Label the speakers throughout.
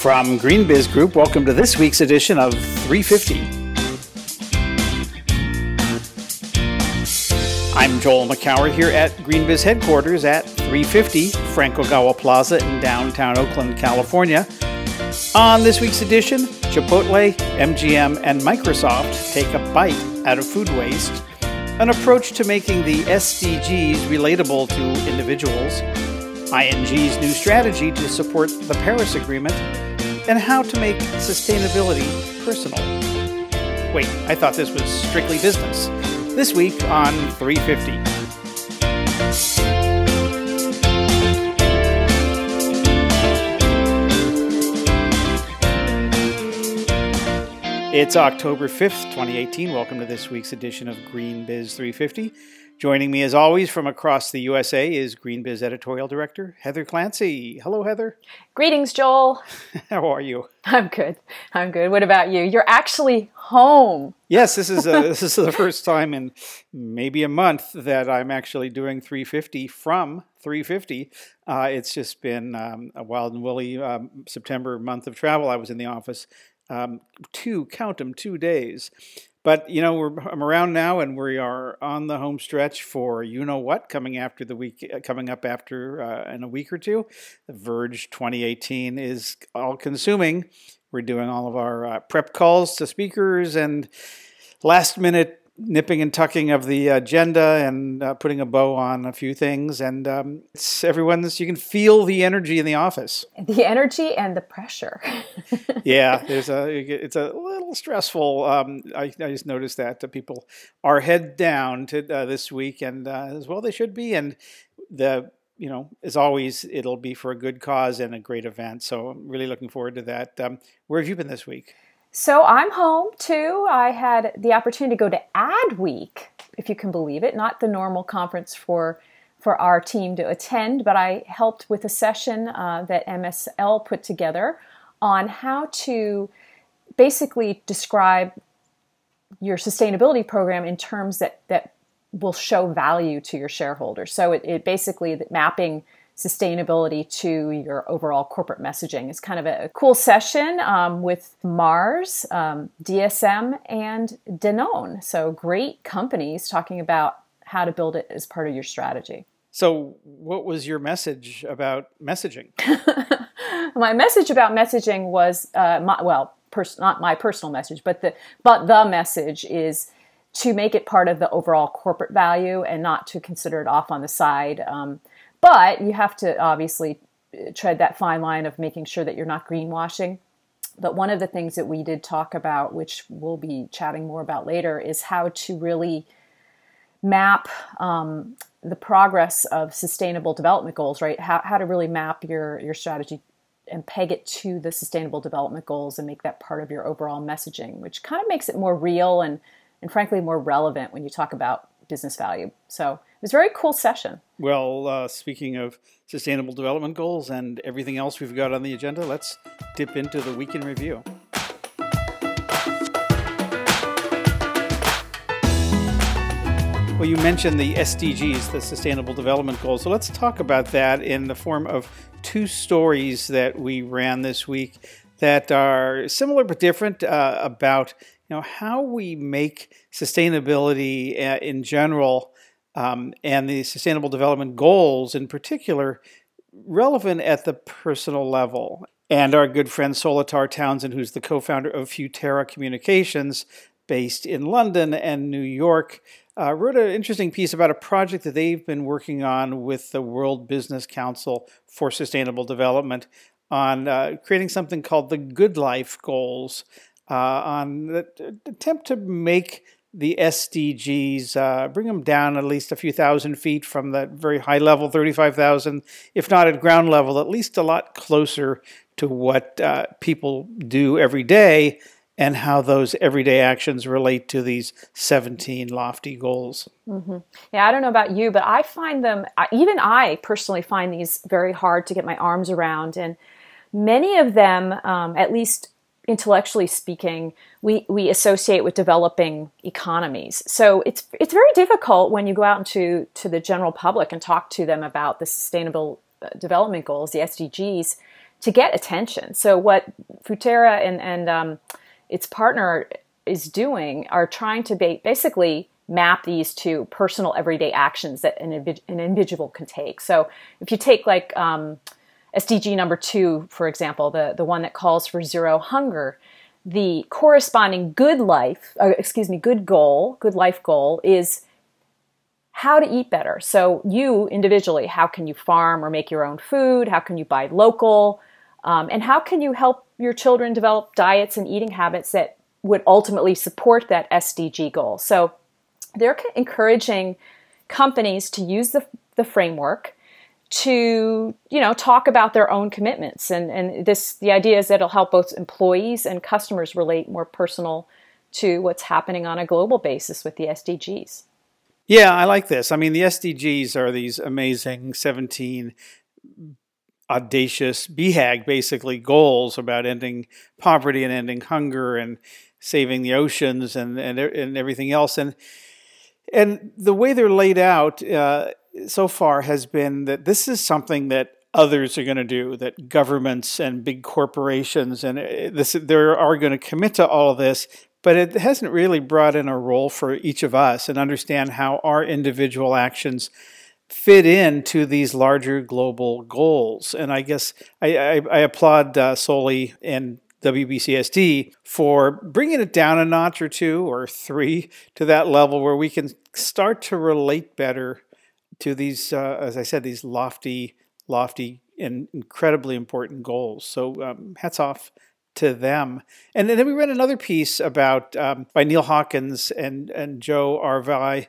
Speaker 1: From GreenBiz Group, welcome to this week's edition of 350. I'm Joel Makower here at GreenBiz headquarters at 350 Frank Ogawa Plaza in downtown Oakland, California. On this week's edition, Chipotle, MGM, and Microsoft take a bite out of food waste, an approach to making the SDGs relatable to individuals, ING's new strategy to support the Paris Agreement, and how to make sustainability personal. Wait, I thought this was strictly business. This week on 350. It's October 5th, 2018. Welcome to this week's edition of Green Biz 350. Joining me, as always, from across the USA is Green Biz editorial director Heather Clancy. Hello, Heather.
Speaker 2: Greetings, Joel.
Speaker 1: How are you?
Speaker 2: I'm good. I'm good. What about you? You're actually home.
Speaker 1: Yes, this is a, this is the first time in maybe a month that I'm actually doing 350 from 350. Uh, it's just been um, a wild and woolly um, September month of travel. I was in the office um, two, count them, two days. But you know, we're I'm around now, and we are on the home stretch for you know what coming after the week, uh, coming up after uh, in a week or two. The Verge 2018 is all consuming. We're doing all of our uh, prep calls to speakers and last minute nipping and tucking of the agenda and uh, putting a bow on a few things. And um, it's everyone's, you can feel the energy in the office.
Speaker 2: The energy and the pressure.
Speaker 1: yeah, there's a, it's a little stressful. Um, I, I, just noticed that people are head down to uh, this week and uh, as well they should be. And the, you know, as always, it'll be for a good cause and a great event. So I'm really looking forward to that. Um, where have you been this week?
Speaker 2: So I'm home too. I had the opportunity to go to Ad Week, if you can believe it, not the normal conference for for our team to attend, but I helped with a session uh, that MSL put together on how to basically describe your sustainability program in terms that that will show value to your shareholders. So it, it basically mapping sustainability to your overall corporate messaging. It's kind of a cool session um, with Mars, um, DSM, and Danone. So great companies talking about how to build it as part of your strategy.
Speaker 1: So, what was your message about messaging?
Speaker 2: my message about messaging was, uh, my, well, pers- not my personal message, but the but the message is to make it part of the overall corporate value and not to consider it off on the side. Um, but you have to obviously uh, tread that fine line of making sure that you're not greenwashing. But one of the things that we did talk about, which we'll be chatting more about later, is how to really map um, the progress of sustainable development goals, right? How, how to really map your, your strategy and peg it to the sustainable development goals and make that part of your overall messaging, which kind of makes it more real and, and frankly more relevant when you talk about business value. So was a very cool session.
Speaker 1: Well, uh, speaking of sustainable development goals and everything else we've got on the agenda, let's dip into the week in review. Well, you mentioned the SDGs, the Sustainable Development Goals. So let's talk about that in the form of two stories that we ran this week that are similar but different uh, about you know how we make sustainability uh, in general um, and the sustainable development goals in particular relevant at the personal level. And our good friend Solitaire Townsend who's the co-founder of Futerra Communications based in London and New York uh, wrote an interesting piece about a project that they've been working on with the World Business Council for Sustainable Development on uh, creating something called the Good Life Goals, uh, on the attempt to make the SDGs, uh, bring them down at least a few thousand feet from that very high level, 35,000, if not at ground level, at least a lot closer to what uh, people do every day and how those everyday actions relate to these 17 lofty goals.
Speaker 2: Mm-hmm. Yeah, I don't know about you, but I find them, even I personally find these very hard to get my arms around. And many of them, um, at least intellectually speaking, we, we associate with developing economies. So it's it's very difficult when you go out into to the general public and talk to them about the sustainable uh, development goals, the SDGs, to get attention. So what Futerra and, and um, its partner is doing are trying to ba- basically map these to personal everyday actions that an, an individual can take. So if you take like um, SDG number two, for example, the, the one that calls for zero hunger, the corresponding good life, uh, excuse me, good goal, good life goal is how to eat better. So you individually, how can you farm or make your own food? How can you buy local? Um, and how can you help your children develop diets and eating habits that would ultimately support that SDG goal? So they're encouraging companies to use the, the framework to you know talk about their own commitments and and this the idea is that it'll help both employees and customers relate more personal to what's happening on a global basis with the SDGs.
Speaker 1: Yeah, I like this. I mean, the SDGs are these amazing 17 audacious BHAG basically goals about ending poverty and ending hunger and saving the oceans and and, and everything else and and the way they're laid out uh, so far has been that this is something that others are going to do, that governments and big corporations and uh, this they are going to commit to all of this, but it hasn't really brought in a role for each of us and understand how our individual actions fit into these larger global goals. And I guess I, I, I applaud uh, Soli and WBCSD for bringing it down a notch or two or three to that level where we can start to relate better to these, uh, as I said, these lofty, lofty, and incredibly important goals. So um, hats off to them. And then we read another piece about um, by Neil Hawkins and and Joe Arvai.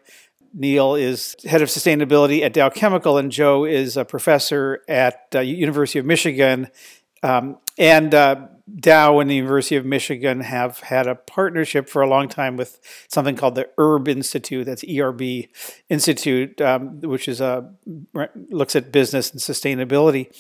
Speaker 1: Neil is head of sustainability at Dow Chemical, and Joe is a professor at uh, University of Michigan. Um, and uh, Dow and the University of Michigan have had a partnership for a long time with something called the ERB Institute. That's ERB Institute, um, which is a looks at business and sustainability.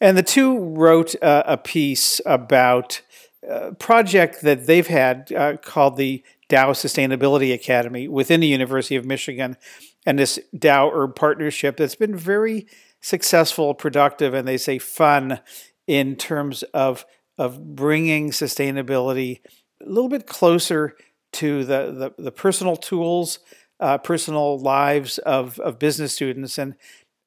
Speaker 1: And the two wrote uh, a piece about a project that they've had uh, called the Dow Sustainability Academy within the University of Michigan, and this Dow ERB partnership that's been very successful, productive, and they say fun in terms of of bringing sustainability a little bit closer to the, the, the personal tools, uh, personal lives of, of business students, and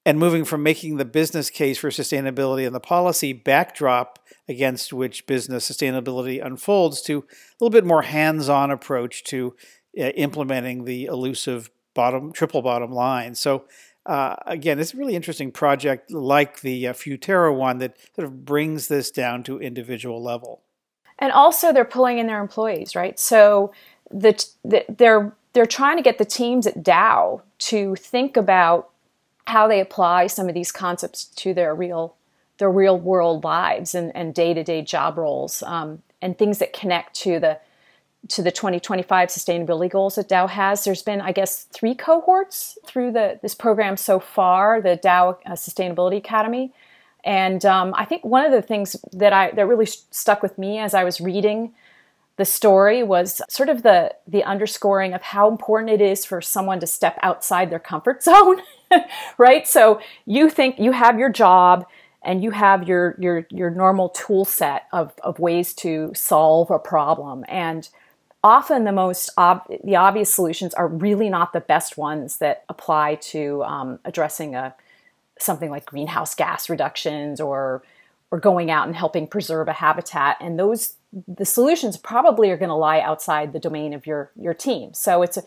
Speaker 1: and moving from making the business case for sustainability and the policy backdrop against which business sustainability unfolds to a little bit more hands-on approach to uh, implementing the elusive bottom triple bottom line. So uh, again, it's a really interesting project like the uh, Futerra one that sort of brings this down to individual level.
Speaker 2: And also, they're pulling in their employees, right? So the, the, they're they're trying to get the teams at Dow to think about how they apply some of these concepts to their real their real world lives and, and day to day job roles um, and things that connect to the to the 2025 sustainability goals that Dow has. There's been, I guess, three cohorts through the this program so far, the Dow uh, Sustainability Academy. And um, I think one of the things that I that really stuck with me as I was reading the story was sort of the the underscoring of how important it is for someone to step outside their comfort zone, right? So you think you have your job and you have your your your normal tool set of of ways to solve a problem and often the most ob- the obvious solutions are really not the best ones that apply to um, addressing a something like greenhouse gas reductions or or going out and helping preserve a habitat. And those the solutions probably are going to lie outside the domain of your your team. So it's a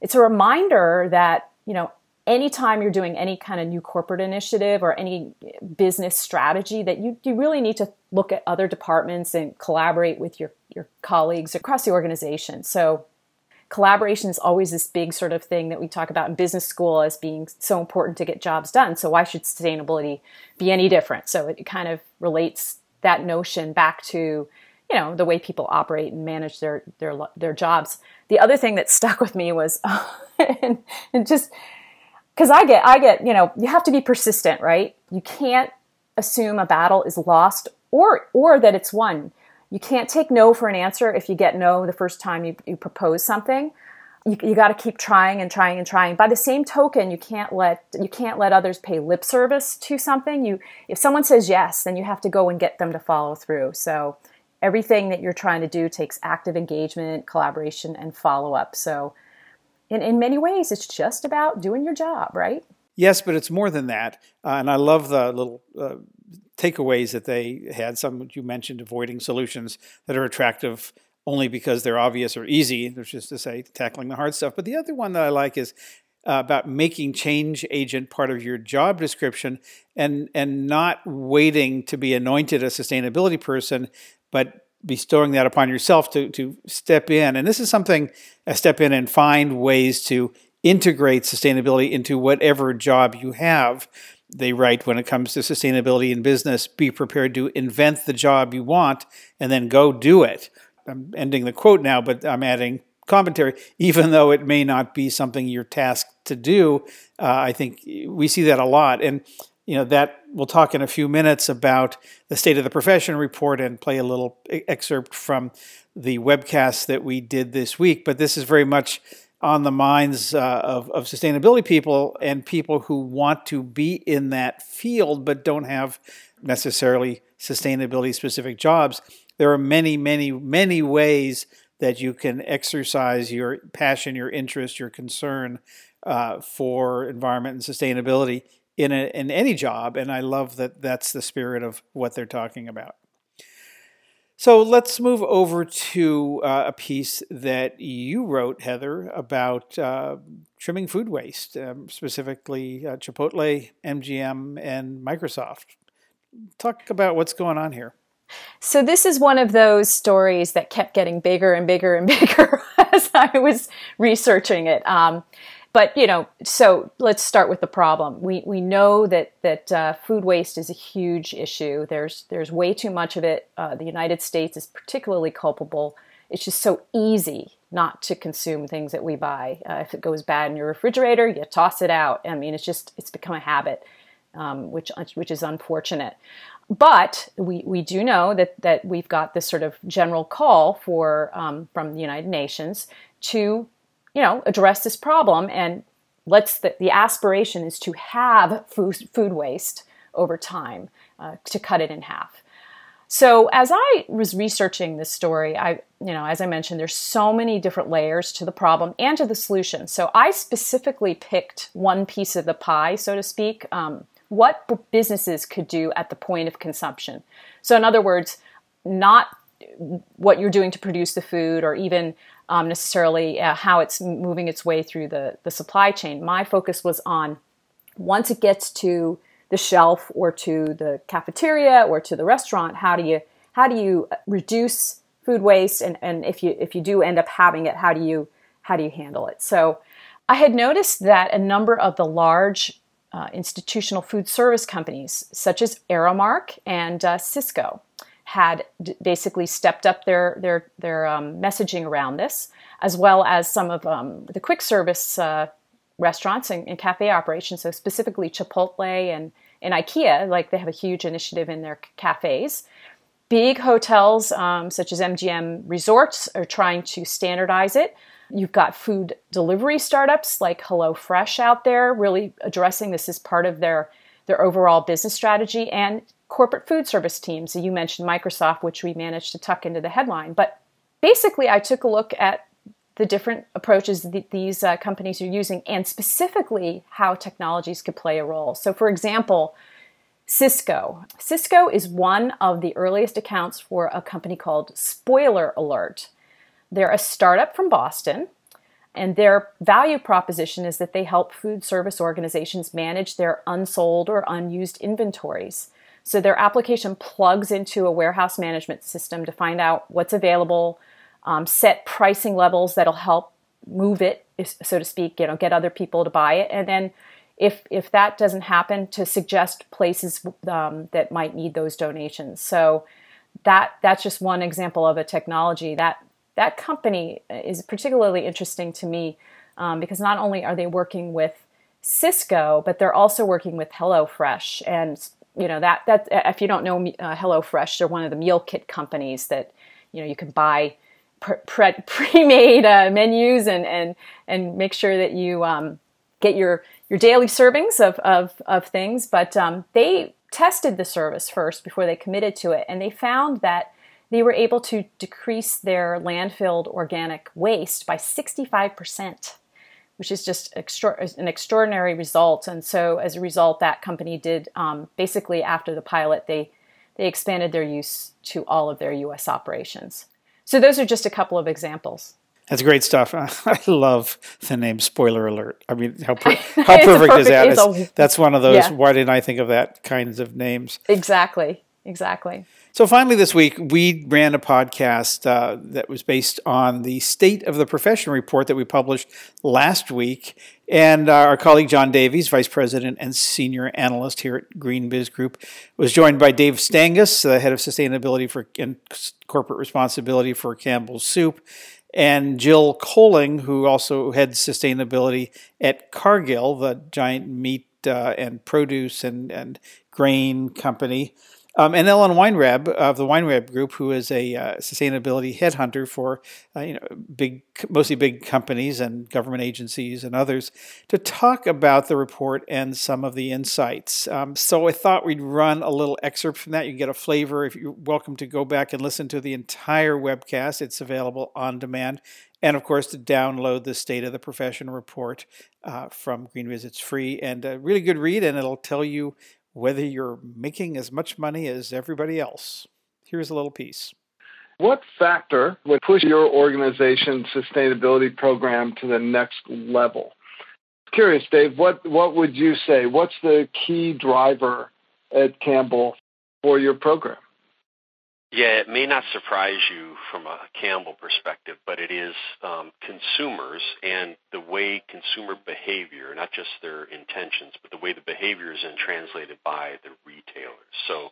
Speaker 2: it's a reminder that you know anytime you're doing any kind of new corporate initiative or any business strategy that you, you really need to look at other departments and collaborate with your, your colleagues across the organization. So collaboration is always this big sort of thing that we talk about in business school as being so important to get jobs done. So why should sustainability be any different? So it kind of relates that notion back to you know the way people operate and manage their their their jobs. The other thing that stuck with me was and, and just because I get, I get, you know, you have to be persistent, right? You can't assume a battle is lost or or that it's won. You can't take no for an answer if you get no the first time you, you propose something. you, you got to keep trying and trying and trying. By the same token, you can't let you can't let others pay lip service to something. You if someone says yes, then you have to go and get them to follow through. So everything that you're trying to do takes active engagement, collaboration, and follow up. So in, in many ways, it's just about doing your job, right?
Speaker 1: Yes, but it's more than that. Uh, and I love the little uh, takeaways that they had. Some you mentioned avoiding solutions that are attractive only because they're obvious or easy. There's just to say tackling the hard stuff. But the other one that I like is uh, about making change agent part of your job description and and not waiting to be anointed a sustainability person, but bestowing that upon yourself to to step in. And this is something a step in and find ways to integrate sustainability into whatever job you have. They write when it comes to sustainability in business, be prepared to invent the job you want and then go do it. I'm ending the quote now, but I'm adding commentary, even though it may not be something you're tasked to do. Uh, I think we see that a lot. And, you know, that we'll talk in a few minutes about the state of the profession report and play a little excerpt from the webcast that we did this week. But this is very much on the minds uh, of, of sustainability people and people who want to be in that field but don't have necessarily sustainability specific jobs there are many, many, many ways that you can exercise your passion, your interest, your concern uh, for environment and sustainability in, a, in any job. And I love that that's the spirit of what they're talking about. So let's move over to uh, a piece that you wrote, Heather, about uh, trimming food waste, um, specifically uh, Chipotle, MGM, and Microsoft. Talk about what's going on here.
Speaker 2: So this is one of those stories that kept getting bigger and bigger and bigger as I was researching it. Um, but you know, so let's start with the problem. We we know that that uh, food waste is a huge issue. There's there's way too much of it. Uh, the United States is particularly culpable. It's just so easy not to consume things that we buy. Uh, if it goes bad in your refrigerator, you toss it out. I mean, it's just it's become a habit, um, which which is unfortunate. But we, we do know that, that we've got this sort of general call for um, from the United Nations to, you know, address this problem. And let's the, the aspiration is to have food, food waste over time uh, to cut it in half. So as I was researching this story, I, you know, as I mentioned, there's so many different layers to the problem and to the solution. So I specifically picked one piece of the pie, so to speak. Um, what businesses could do at the point of consumption. So, in other words, not what you're doing to produce the food or even um, necessarily uh, how it's moving its way through the, the supply chain. My focus was on once it gets to the shelf or to the cafeteria or to the restaurant, how do you how do you reduce food waste and, and if you if you do end up having it, how do you how do you handle it? So I had noticed that a number of the large uh, institutional food service companies such as Aramark and uh, Sysco had d- basically stepped up their their their um, messaging around this, as well as some of um, the quick service uh, restaurants and, and, cafe operations. So specifically Chipotle and and IKEA, like they have a huge initiative in their cafes. Big hotels um, such as MGM Resorts are trying to standardize it. You've got food delivery startups like HelloFresh out there, really addressing this as part of their, their overall business strategy, and corporate food service teams. You mentioned Microsoft, which we managed to tuck into the headline. But basically, I took a look at the different approaches that these uh, companies are using and specifically how technologies could play a role. So, for example, Sysco. Sysco is one of the earliest accounts for a company called Spoiler Alert. They're a startup from Boston, and their value proposition is that they help food service organizations manage their unsold or unused inventories. So their application plugs into a warehouse management system to find out what's available, um, set pricing levels that'll help move it, so to speak, you know, get other people to buy it, and then if if that doesn't happen, to suggest places um, that might need those donations. So that that's just one example of a technology that that company is particularly interesting to me um, because not only are they working with Sysco, but they're also working with HelloFresh. And you know that that if you don't know uh, HelloFresh, they're one of the meal kit companies that you know you can buy pre-made uh, menus and and and make sure that you um, get your your daily servings of of, of things. But um, they tested the service first before they committed to it, and they found that they were able to decrease their landfilled organic waste by 65 percent which is just extra- an extraordinary result. And so, as a result, that company did um, basically after the pilot, they they expanded their use to all of their U.S. operations. So those are just a couple of examples.
Speaker 1: That's great stuff. I love the name "Spoiler Alert." I mean, how per- how perfect, perfect, is that? A, that's one of those. Yeah. Why didn't I think of that kinds of names?
Speaker 2: Exactly. Exactly.
Speaker 1: So finally, this week we ran a podcast uh, that was based on the State of the Profession report that we published last week, and our colleague John Davies, Vice President and Senior Analyst here at GreenBiz Group, was joined by Dave Stangis, the Head of Sustainability for and Corporate Responsibility for Campbell's Soup, and Jill Kolling, who also heads sustainability at Cargill, the giant meat uh, and produce and, and grain company. Um, and Ellen Weinreb of the Weinreb Group, who is a uh, sustainability headhunter for uh, you know big, mostly big companies and government agencies and others, to talk about the report and some of the insights. Um, so I thought we'd run a little excerpt from that. You get a flavor. If you're welcome to go back and listen to the entire webcast, it's available on demand. And of course, to download the State of the Profession report uh, from GreenBiz, it's free and a really good read, and it'll tell you whether you're making as much money as everybody else. Here's a little piece.
Speaker 3: What factor would push your organization's sustainability program to the next level? Curious, Dave, what, what would you say? What's the key driver at Campbell for your program?
Speaker 4: Yeah, it may not surprise you from a Campbell perspective, but it is um, consumers and the way consumer behavior, not just their intentions, but the way the behavior is then translated by the retailers. So,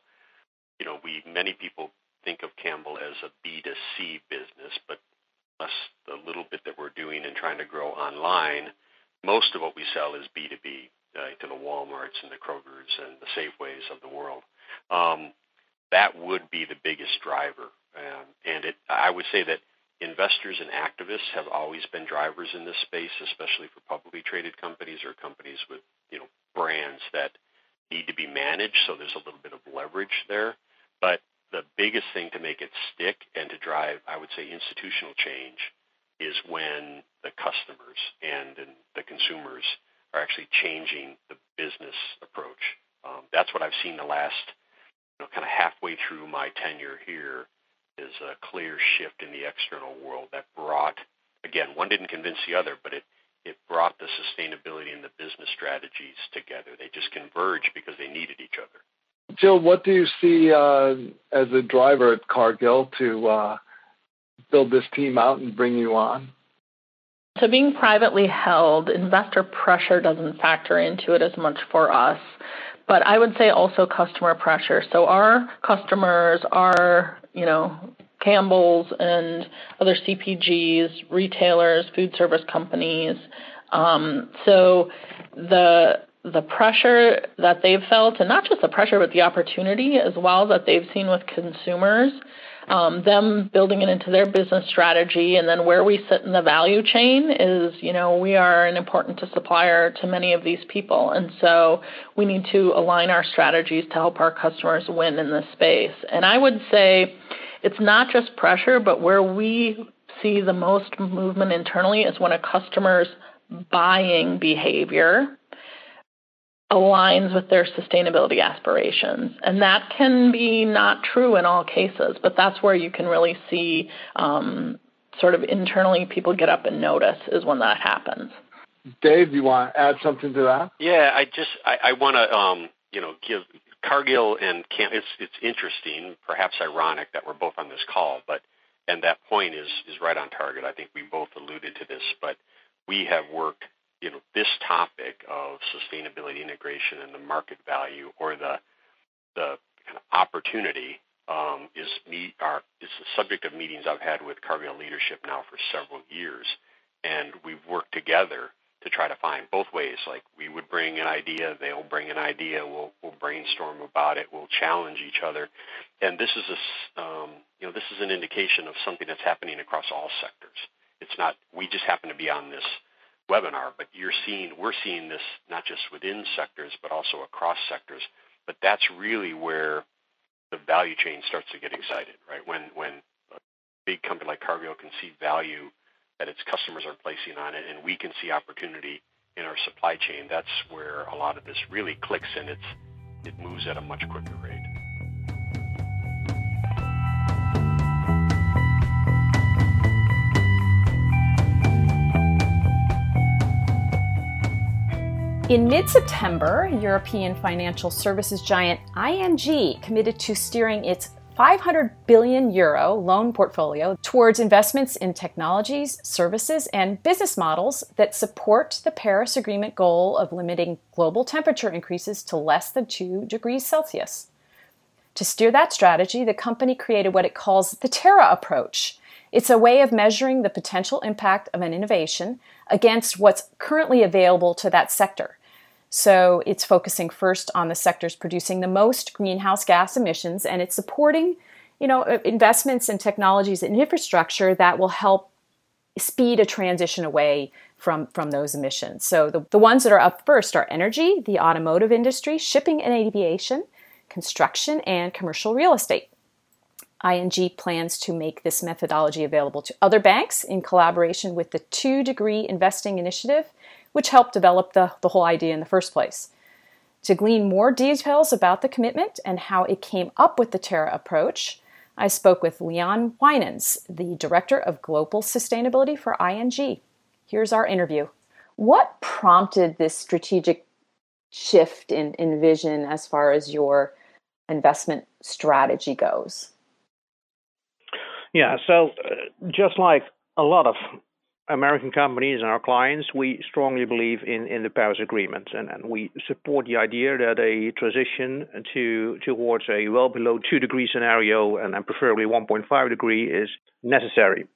Speaker 4: you know, we many people think of Campbell as a B2C business, but us the little bit that we're doing and trying to grow online, most of what we sell is B2B uh, to the WalMarts and the Krogers and the Safeways of the world. Um, that would be the biggest driver. Um, and it, I would say that investors and activists have always been drivers in this space, especially for publicly traded companies or companies with you know brands that need to be managed. So there's a little bit of leverage there. But the biggest thing to make it stick and to drive, I would say, institutional change is when the customers and, and the consumers are actually changing the business approach. Um, that's what I've seen the last know, kind of halfway through my tenure here is a clear shift in the external world that brought, again, one didn't convince the other, but it, it brought the sustainability and the business strategies together. They just converged because they needed each other.
Speaker 3: Jill, what do you see uh, as a driver at Cargill to uh, build this team out and bring you on?
Speaker 5: So, being privately held, investor pressure doesn't factor into it as much for us but I would say also customer pressure. So our customers are, you know, Campbell's and other CPGs, retailers, food service companies. Um, so the the pressure that they've felt, and not just the pressure, but the opportunity as well that they've seen with consumers um, them building it into their business strategy, and then where we sit in the value chain is, you know, we are an important supplier to many of these people, and so we need to align our strategies to help our customers win in this space. And I would say it's not just pressure, but where we see the most movement internally is when a customer's buying behavior aligns with their sustainability aspirations. And that can be not true in all cases, but that's where you can really see um, sort of internally people get up and notice is when that happens.
Speaker 3: Dave, do you want to add something to that?
Speaker 4: Yeah, I just I, I want to um, you know give Cargill and Camp. It's it's interesting, perhaps ironic that we're both on this call, but and that point is is right on target. I think we both alluded to this, but we have worked you know this topic of sustainability integration and the market value or the the kind of opportunity um, is meet are is the subject of meetings I've had with Cargill leadership now for several years, and we've worked together to try to find both ways. Like we would bring an idea, they'll bring an idea, we'll we'll brainstorm about it, we'll challenge each other, and this is a um, you know, this is an indication of something that's happening across all sectors. It's not we just happen to be on this webinar, but you're seeing we're seeing this not just within sectors but also across sectors. But that's really where the value chain starts to get excited, right? When when a big company like Cargill can see value that its customers are placing on it, and we can see opportunity in our supply chain, that's where a lot of this really clicks and it's it moves at a much quicker rate.
Speaker 2: In mid September, European financial services giant ING committed to steering its 500 billion euro loan portfolio towards investments in technologies, services, and business models that support the Paris Agreement goal of limiting global temperature increases to less than 2 degrees Celsius. To steer that strategy, the company created what it calls the Terra approach. It's a way of measuring the potential impact of an innovation against what's currently available to that sector. So it's focusing first on the sectors producing the most greenhouse gas emissions, and it's supporting, you know, uh, investments in technologies and infrastructure that will help speed a transition away from, from those emissions. So the, the ones that are up first are energy, the automotive industry, shipping and aviation, construction, and commercial real estate. ING plans to make this methodology available to other banks in collaboration with the Two Degree Investing Initiative, which helped develop the, the whole idea in the first place. To glean more details about the commitment and how it came up with the Terra approach, I spoke with Leon Wijnands, the Director of Global Sustainability for ING. Here's our interview. What prompted this strategic shift in, in vision as far as your investment strategy goes?
Speaker 6: Yeah, so uh, just like a lot of American companies and our clients, we strongly believe in, in the Paris Agreement, and, and we support the idea that a transition to towards a well below two degree scenario and, and preferably 1.5 degree is necessary.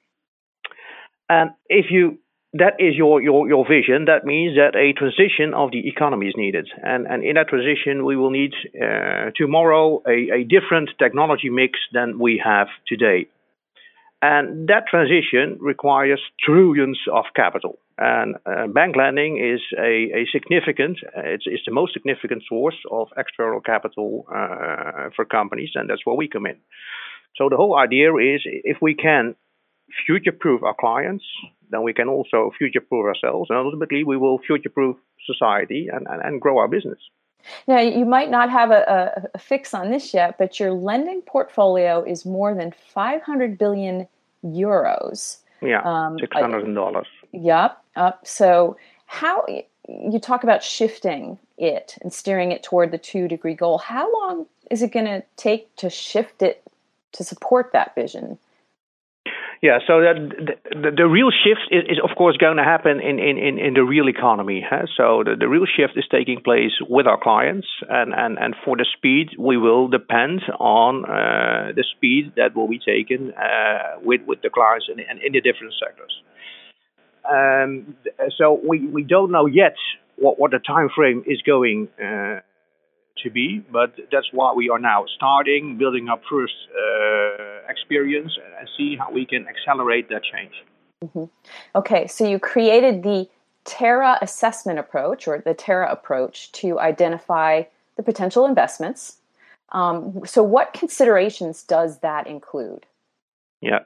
Speaker 6: And if you that is your, your, your vision. That means that a transition of the economy is needed. And, and in that transition, we will need uh, tomorrow a, a different technology mix than we have today. And that transition requires trillions of capital. And uh, bank lending is a, a significant, it's, it's, the most significant source of external capital uh, for companies, and that's where we come in. So the whole idea is if we can future proof our clients, then we can also future proof ourselves, and ultimately we will future proof society and, and, and, grow our business.
Speaker 2: Now, you might not have a, a, fix on this yet, but your lending portfolio is more than 500 billion euros.
Speaker 6: Yeah, um, six hundred dollars.
Speaker 2: Yep. Up. So how you talk about shifting it and steering it toward the two degree goal? How long is it going to take to shift it to support that vision?
Speaker 6: Yeah, so that the, the real shift is, is, of course going to happen in, in, in, the real economy. Huh? So the, the real shift is taking place with our clients, and, and, and for the speed, we will depend on uh, the speed that will be taken uh, with with the clients in, in, in the different sectors. Um, so we, we don't know yet what, what the time frame is going uh, to be, but that's why we are now starting, building up first uh, experience, and see how we can accelerate that change.
Speaker 2: Mm-hmm. Okay, so you created the Terra assessment approach or the Terra approach to identify the potential investments. Um, so, what considerations does that include?
Speaker 6: Yeah.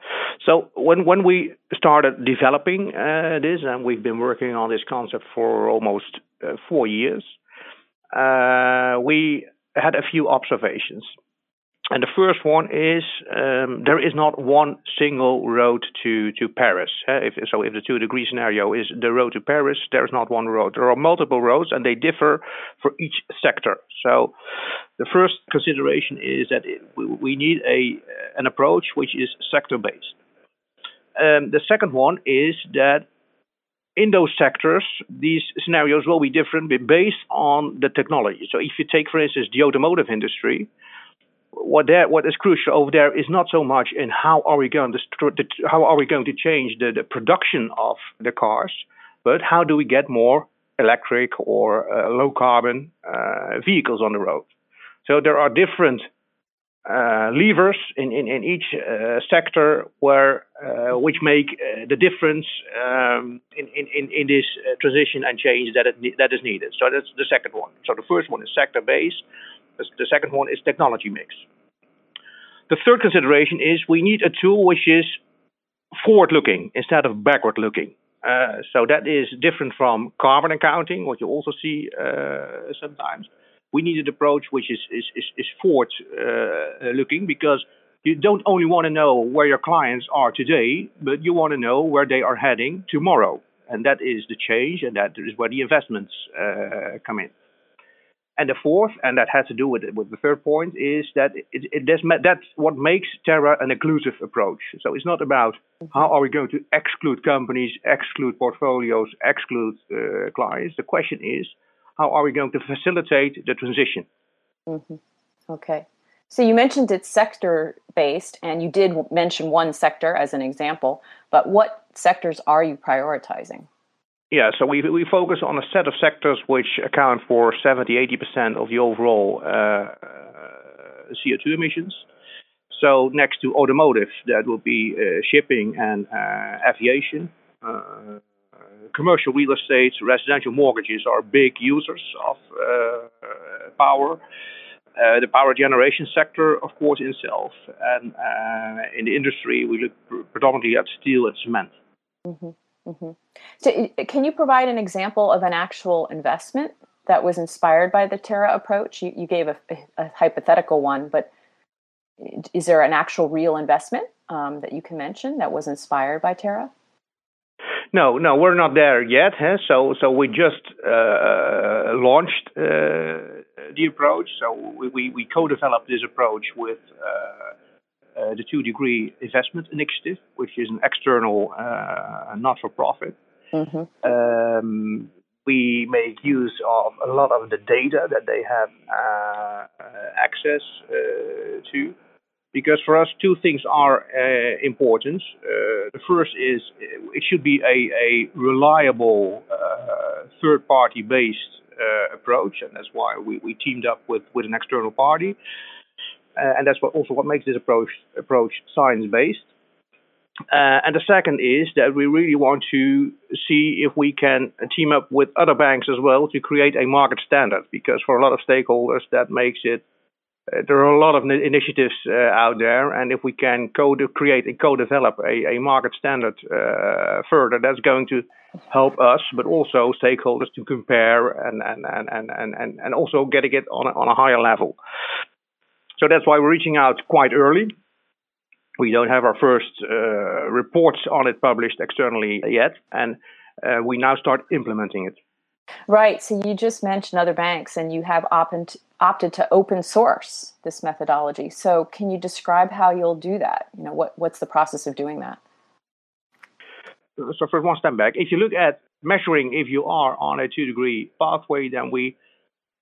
Speaker 6: So when when we started developing uh, this, and we've been working on this concept for almost uh, four years, uh, we had a few observations. And the first one is um, there is not one single road to, to Paris. If, so, if the two degree scenario is the road to Paris, there is not one road. There are multiple roads and they differ for each sector. So, the first consideration is that it, we, we need a, an approach which is sector based. Um, the second one is that in those sectors, these scenarios will be different based on the technology. So if you take, for instance, the automotive industry, what there, what is crucial over there is not so much in how are we going to how are we going to change the, the production of the cars, but how do we get more electric or uh, low carbon uh, vehicles on the road. So there are different uh, levers in, in, in each uh, sector where uh, which make uh, the difference um, in, in, in this uh, transition and change that it, that is needed. So that's the second one. So the first one is sector base. The second one is technology mix. The third consideration is we need a tool which is forward looking instead of backward looking. Uh, so that is different from carbon accounting, what you also see sometimes we need an approach which is is is, is forward uh, looking because you don't only want to know where your clients are today, but you want to know where they are heading tomorrow, and that is the change, and that is where the investments uh, come in. And the fourth, and that has to do with with the third point, is that it, it does, that's what makes Terra an inclusive approach. So it's not about how are we going to exclude companies, exclude portfolios, exclude uh, clients. The question is how are we going to facilitate the transition?
Speaker 2: Mm-hmm. Okay. So you mentioned it's sector based, and you did mention one sector as an example, but what sectors are you prioritizing?
Speaker 6: Yeah, so we, we focus on a set of sectors which account for 70 80% of the overall uh, CO2 emissions. So, next to automotive, that will be uh, shipping and uh, aviation. Uh, commercial real estate, residential mortgages are big users of uh, power. Uh, the power generation sector, of course, in itself, and uh, in the industry, we look predominantly at steel and cement.
Speaker 2: Mm-hmm. Mm-hmm. So, can you provide an example of an actual investment that was inspired by the Terra approach? You, you gave a, a, hypothetical one, but is there an actual real investment um, that you can mention that was inspired by Terra?
Speaker 6: No, no, we're not there yet. Huh? So, so we just uh, launched uh, the approach. So we, we, we, co-developed this approach with uh, uh the Two Degree Investment Initiative, which is an external uh, not-for-profit. Mm-hmm. Um, we make use of a lot of the data that they have uh, access to because for us two things are uh, important. Uh, the first is uh, it should be a, a reliable uh, third party based uh, approach, and that's why we, we teamed up with, with an external party, uh, and that's what also what makes this approach approach science based. and the second is that we really want to see if we can team up with other banks as well to create a market standard, because for a lot of stakeholders that makes it there are a lot of initiatives uh, out there, and if we can co create and co-develop a, a market standard uh, further, that's going to help us, but also stakeholders to compare and and and and and, and also getting it on a, on a higher level. So that's why we're reaching out quite early. We don't have our first uh, reports on it published externally yet, and uh, we now start implementing it.
Speaker 2: Right. So you just mentioned other banks, and you have opted opted to open source this methodology. So can you describe how you'll do that? You know, what what's the process of doing that?
Speaker 6: So first, one step back. If you look at measuring if you are on a two degree pathway, then we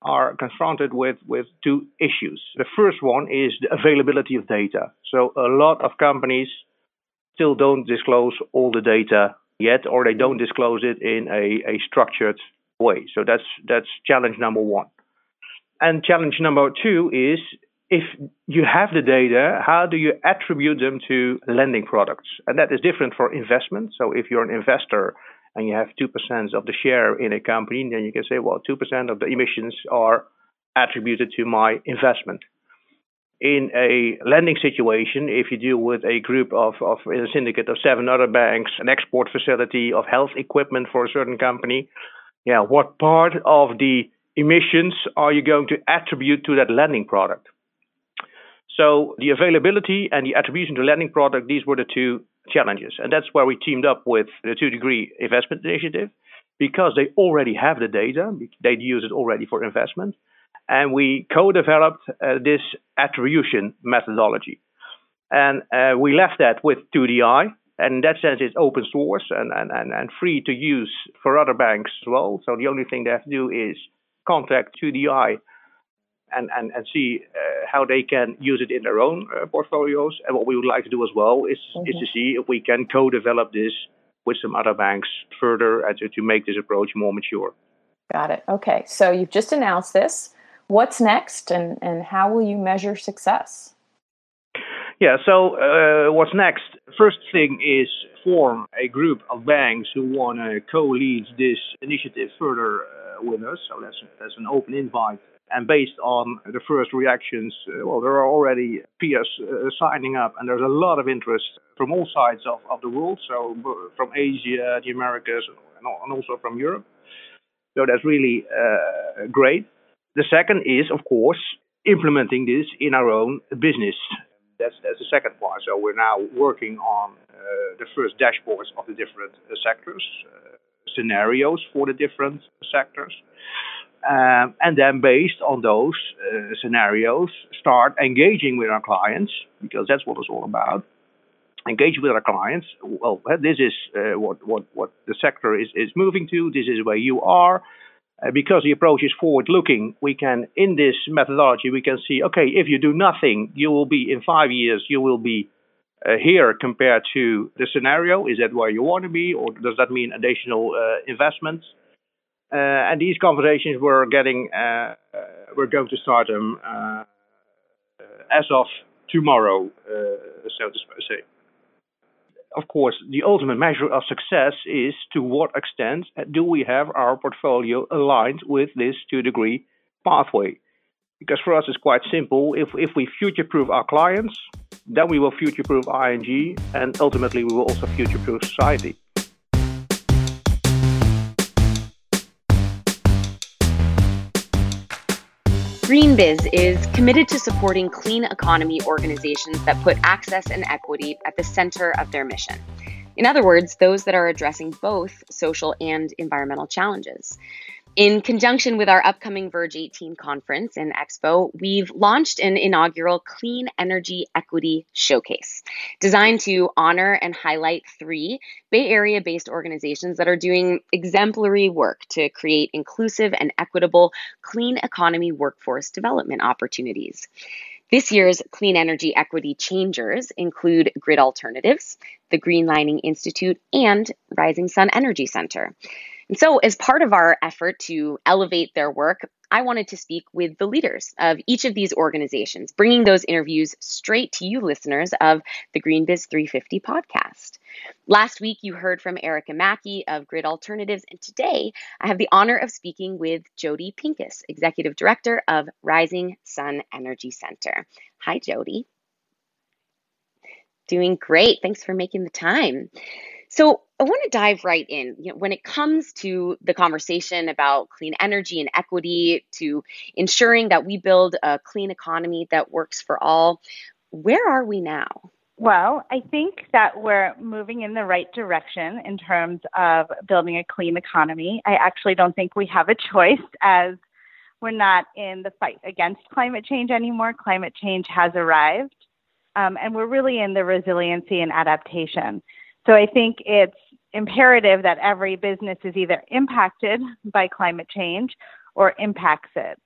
Speaker 6: are confronted with, with two issues. The first one is the availability of data. So a lot of companies still don't disclose all the data yet, or they don't disclose it in a, a structured way. So that's that's challenge number one. And challenge number two is if you have the data, how do you attribute them to lending products? And that is different for investment. So if you're an investor and you have 2% of the share in a company, then you can say, well, 2% of the emissions are attributed to my investment. In a lending situation, if you deal with a group of, of a syndicate of seven other banks, an export facility of health equipment for a certain company, yeah, what part of the emissions are you going to attribute to that lending product? So the availability and the attribution to lending product, these were the two challenges. And that's where we teamed up with the two degree investment initiative because they already have the data. They'd use it already for investment. And we co-developed uh, this attribution methodology. And uh, we left that with 2DI, and in that sense, it's open source and, and, and, and free to use for other banks as well. So the only thing they have to do is contact 2DI and, and, and see uh, how they can use it in their own uh, portfolios. And what we would like to do as well is, mm-hmm. is to see if we can co develop this with some other banks further and to, to make this approach more mature.
Speaker 2: Got it. Okay. So you've just announced this. What's next and, and how will you measure success?
Speaker 6: Yeah, so uh, what's next? First thing is form a group of banks who want to co-lead this initiative further uh, with us. So that's, that's an open invite. And based on the first reactions, uh, well, there are already peers uh, signing up, and there's a lot of interest from all sides of, of the world. So from Asia, the Americas, and also from Europe. So that's really uh, great. The second is, of course, implementing this in our own business. That's that's the second part. So we're now working on uh, the first dashboards of the different uh, sectors, uh, scenarios for the different sectors, um, and then based on those uh, scenarios, start engaging with our clients because that's what it's all about engage with our clients. Well, this is uh, what, what, what the sector is, is moving to. This is where you are. Uh, because the approach is forward looking, we can, in this methodology, we can see, okay, if you do nothing, you will be in five years, you will be uh, here compared to the scenario. Is that where you want to be, or does that mean additional uh, investments? Uh, and these conversations we're getting, uh, we're going to start them as of tomorrow, so to say of course, the ultimate measure of success is to what extent do we have our portfolio aligned with this two degree pathway. Because for us, it's quite simple. If, if we future proof our clients, then we will future proof ING, and ultimately, we will also future proof society.
Speaker 7: GreenBiz is committed to supporting clean economy organizations that put access and equity at the center of their mission. In other words, those that are addressing both social and environmental challenges. In conjunction with our upcoming Verge 18 conference and expo, we've launched an inaugural Clean Energy Equity Showcase designed to honor and highlight three Bay Area based organizations that are doing exemplary work to create inclusive and equitable clean economy workforce development opportunities. This year's Clean Energy Equity Changers include Grid Alternatives, the Greenlining Institute, and Rising Sun Energy Center. And so, as part of our effort to elevate their work, I wanted to speak with the leaders of each of these organizations, bringing those interviews straight to you, listeners of the GreenBiz 350 podcast. Last week, you heard from Erica Mackey of Grid Alternatives, and today I have the honor of speaking with Jody Pincus, Executive Director of Rising Sun Energy Center. Hi, Jody. Doing great. Thanks for making the time. So, I want to dive right in. You know, when it comes to the conversation about clean energy and equity, to ensuring that we build a clean economy that works for all, where are we now?
Speaker 8: Well, I think that we're moving in the right direction in terms of building a clean economy. I actually don't think we have a choice as we're not in the fight against climate change anymore. Climate change has arrived, um, and we're really in the resiliency and adaptation. So I think it's imperative that every business is either impacted by climate change or impacts it.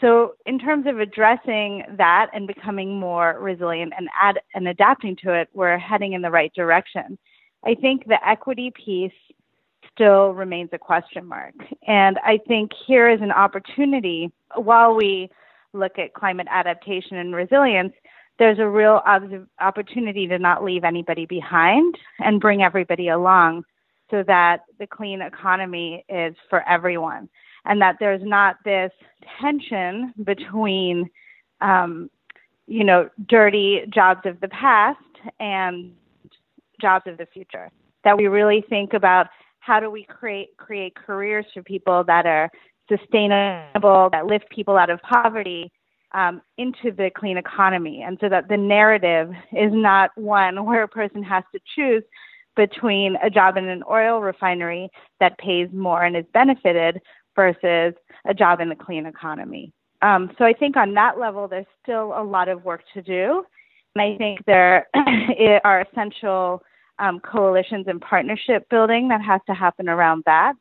Speaker 8: So, in terms of addressing that and becoming more resilient and add and adapting to it, we're heading in the right direction. I think the equity piece still remains a question mark. And I think here is an opportunity while we look at climate adaptation and resilience there's a real opportunity to not leave anybody behind and bring everybody along so that the clean economy is for everyone and that there's not this tension between um, you know dirty jobs of the past and jobs of the future. That we really think about how do we create create careers for people that are sustainable that lift people out of poverty um, into the clean economy. And so that the narrative is not one where a person has to choose between a job in an oil refinery that pays more and is benefited versus a job in the clean economy. Um, so I think on that level, there's still a lot of work to do. And I think there are essential um, coalitions and partnership building that has to happen around that.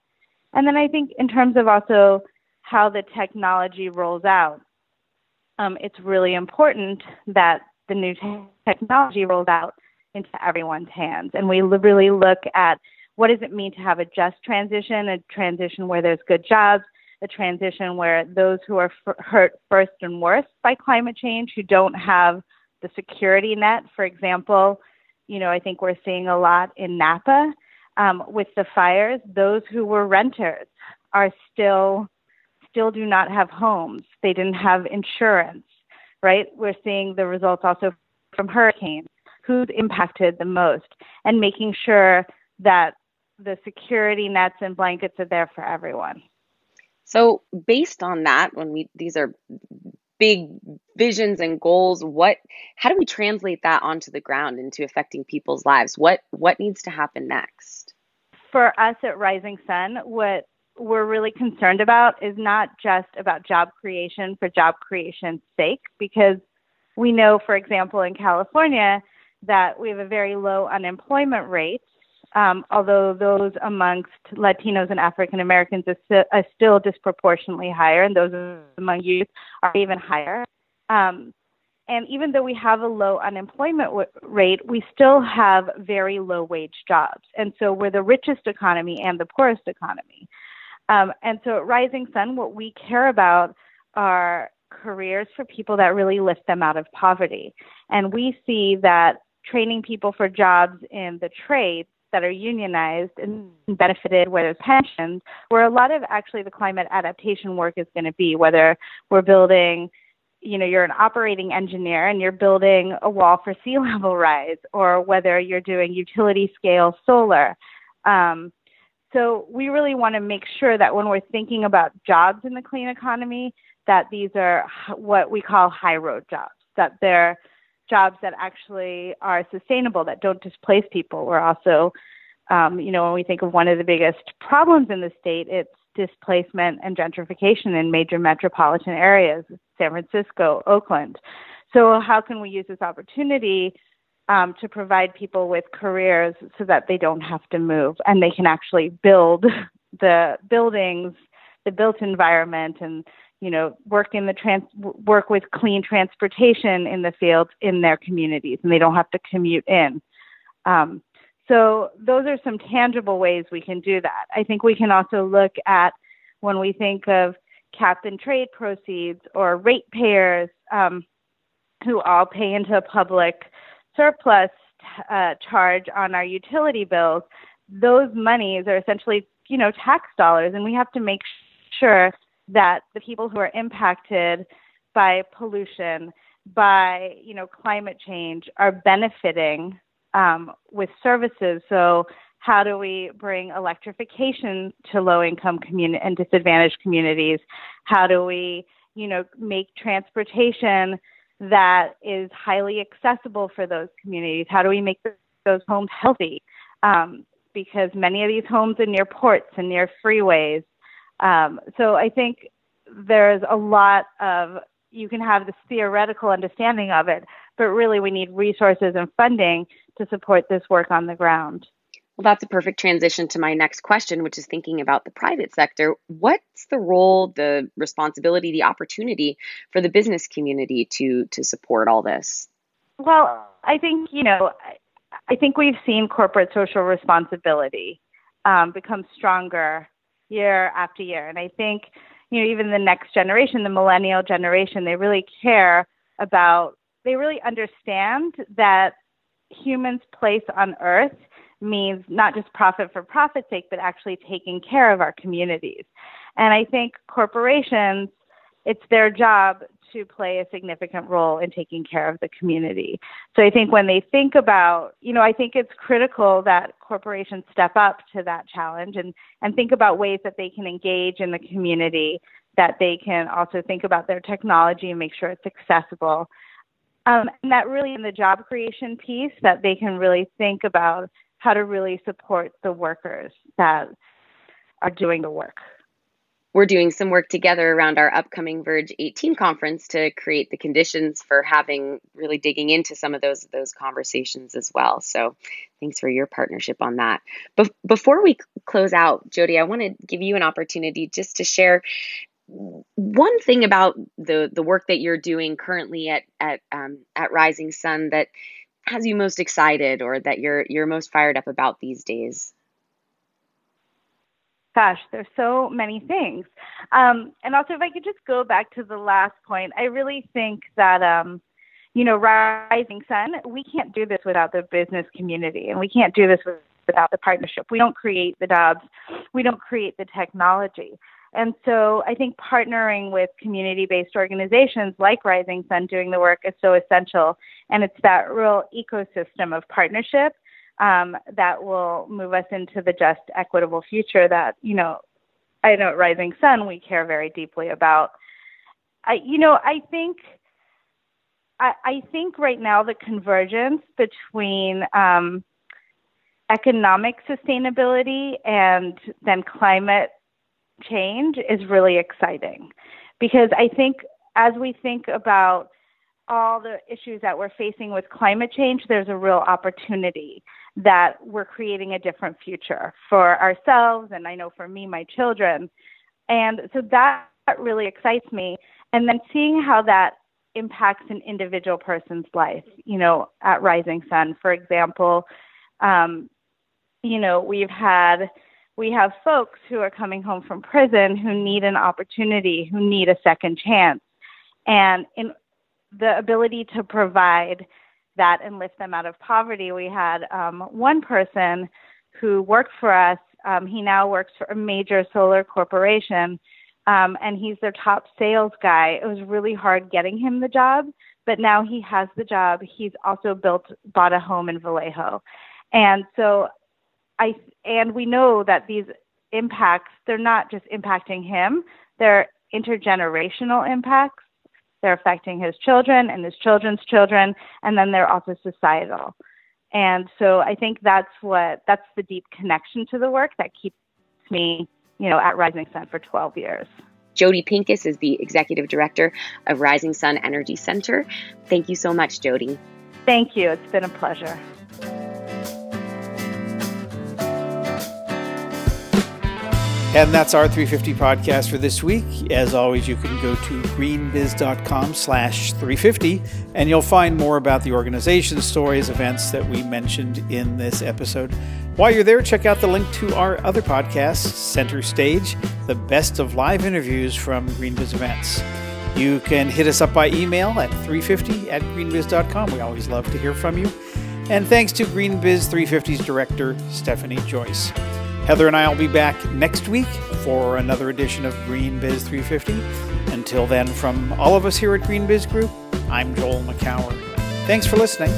Speaker 8: And then I think in terms of also how the technology rolls out, um, it's really important that the new technology rolls out into everyone's hands. And we really look at what does it mean to have a just transition, a transition where there's good jobs, a transition where those who are f- hurt first and worst by climate change, who don't have the security net. For example, you know, I think we're seeing a lot in Napa um, with the fires. Those who were renters are still still do not have homes. They didn't have insurance, right? We're seeing the results also from hurricanes. Who's impacted the most, and making sure that the security nets and blankets are there for everyone.
Speaker 7: So, based on that, when we these are big visions and goals, what how do we translate that onto the ground into affecting people's lives? What what needs to happen next?
Speaker 8: For us at Rising Sun, what we're really concerned about is not just about job creation for job creation's sake, because we know, for example, in California, that we have a very low unemployment rate um, although those amongst Latinos and African Americans are, are, still disproportionately higher, and those among youth are even higher. Um, and even though we have a low unemployment w- rate, we still have very low wage jobs. And so we're the richest economy and the poorest economy. Um, and so at Rising Sun, what we care about are careers for people that really lift them out of poverty. And we see that training people for jobs in the trades that are unionized and benefited where there's pensions, where a lot of actually the climate adaptation work is going to be, whether we're building you know you're an operating engineer and you're building a wall for sea level rise or whether you're doing utility scale solar um, so we really want to make sure that when we're thinking about jobs in the clean economy that these are what we call high road jobs that they're jobs that actually are sustainable, that don't displace people. We're also, um, you know, when we think of one of the biggest problems in the state, it's displacement and gentrification in major metropolitan areas, San Francisco, Oakland. So, how can we use this opportunity um, to provide people with careers so that they don't have to move and they can actually build the buildings, the built environment, and you know, work in the trans work with clean transportation in the field in their communities, and they don't have to commute in. Um, so those are some tangible ways we can do that. I think we can also look at when we think of cap and trade proceeds or ratepayers um, who all pay into a public surplus uh, charge on our utility bills. Those monies are essentially, you know, tax dollars, and we have to make sure that the people who are impacted by pollution, by you know climate change, are benefiting um, with services. So how do we bring electrification to low-income community and disadvantaged communities? How do we you know make transportation that is highly accessible for those communities? How do we make those homes healthy? Um, because many of these homes are near ports and near freeways. Um, so I think there's a lot of you can have this theoretical understanding of it, but really we need resources and funding to support this work on the ground.
Speaker 7: Well, that's a perfect transition to my next question, which is thinking about the private sector. What's the role, the responsibility, the opportunity for the business community to to support all this?
Speaker 8: Well, I think you know, I think we've seen corporate social responsibility um, become stronger year after year. And I think, you know, even the next generation, the millennial generation, they really care about, they really understand that humans' place on earth means not just profit for profit's sake, but actually taking care of our communities. And I think corporations, it's their job to play a significant role in taking care of the community. So I think when they think about, you know, I think it's critical that corporations step up to that challenge and, and think about ways that they can engage in the community, that they can also think about their technology and make sure it's accessible. Um, and that really in the job creation piece, that they can really think about how to really support the workers that are doing the work
Speaker 7: we're doing some work together around our upcoming Verge 18 conference to create the conditions for having really digging into some of those those conversations as well. So thanks for your partnership on that. But before we close out, Jody, I want to give you an opportunity just to share one thing about the the work that you're doing currently at at um, at Rising Sun that has you most excited or that you're you're most fired up about these days
Speaker 8: gosh, there's so many things. Um, and also, if I could just go back to the last point, I really think that, um, you know, Rising Sun, we can't do this without the business community and we can't do this without the partnership. We don't create the jobs, we don't create the technology. And so I think partnering with community based organizations like Rising Sun doing the work is so essential. And it's that real ecosystem of partnership um, that will move us into the just, equitable future that, you know, I know at Rising Sun we care very deeply about. I, you know, I think. I, think right now the convergence between um, economic sustainability and then climate change is really exciting because I think as we think about all the issues that we're facing with climate change, there's a real opportunity that we're creating a different future for ourselves and I know for me, my children. And so that really excites me. And then seeing how that impacts an individual person's life, you know, at Rising Sun, for example, um, you know, we've had we have folks who are coming home from prison who need an opportunity, who need a second chance. And in the ability to provide that and lift them out of poverty, we had um, one person who worked for us. Um, he now works for a major solar corporation, um, and he's their top sales guy. It was really hard getting him the job, but now he has the job. He's also built, bought a home in Vallejo. And so I and we know that these impacts they're not just impacting him, they're intergenerational impacts. They're affecting his children and his children's children, and then they're also societal. And so I think that's what that's the deep connection to the work that keeps me, you know, at Rising Sun for 12 years.
Speaker 7: Jody Pincus is the executive director of Rising Sun Energy Center. Thank you so much, Jody.
Speaker 8: Thank you. It's been a pleasure.
Speaker 1: And that's our 350 podcast for this week. As always, you can go to greenbiz.com slash 350 and you'll find more about the organization stories, events that we mentioned in this episode. While you're there, check out the link to our other podcast, Center Stage, the best of live interviews from GreenBiz events. You can hit us up by email at 350 at greenbiz.com. We always love to hear from you. And thanks to GreenBiz 350's director, Stephanie Joyce. Heather and I will be back next week for another edition of GreenBiz 350. Until then, from all of us here at GreenBiz Group, I'm Joel Makower. Thanks for listening.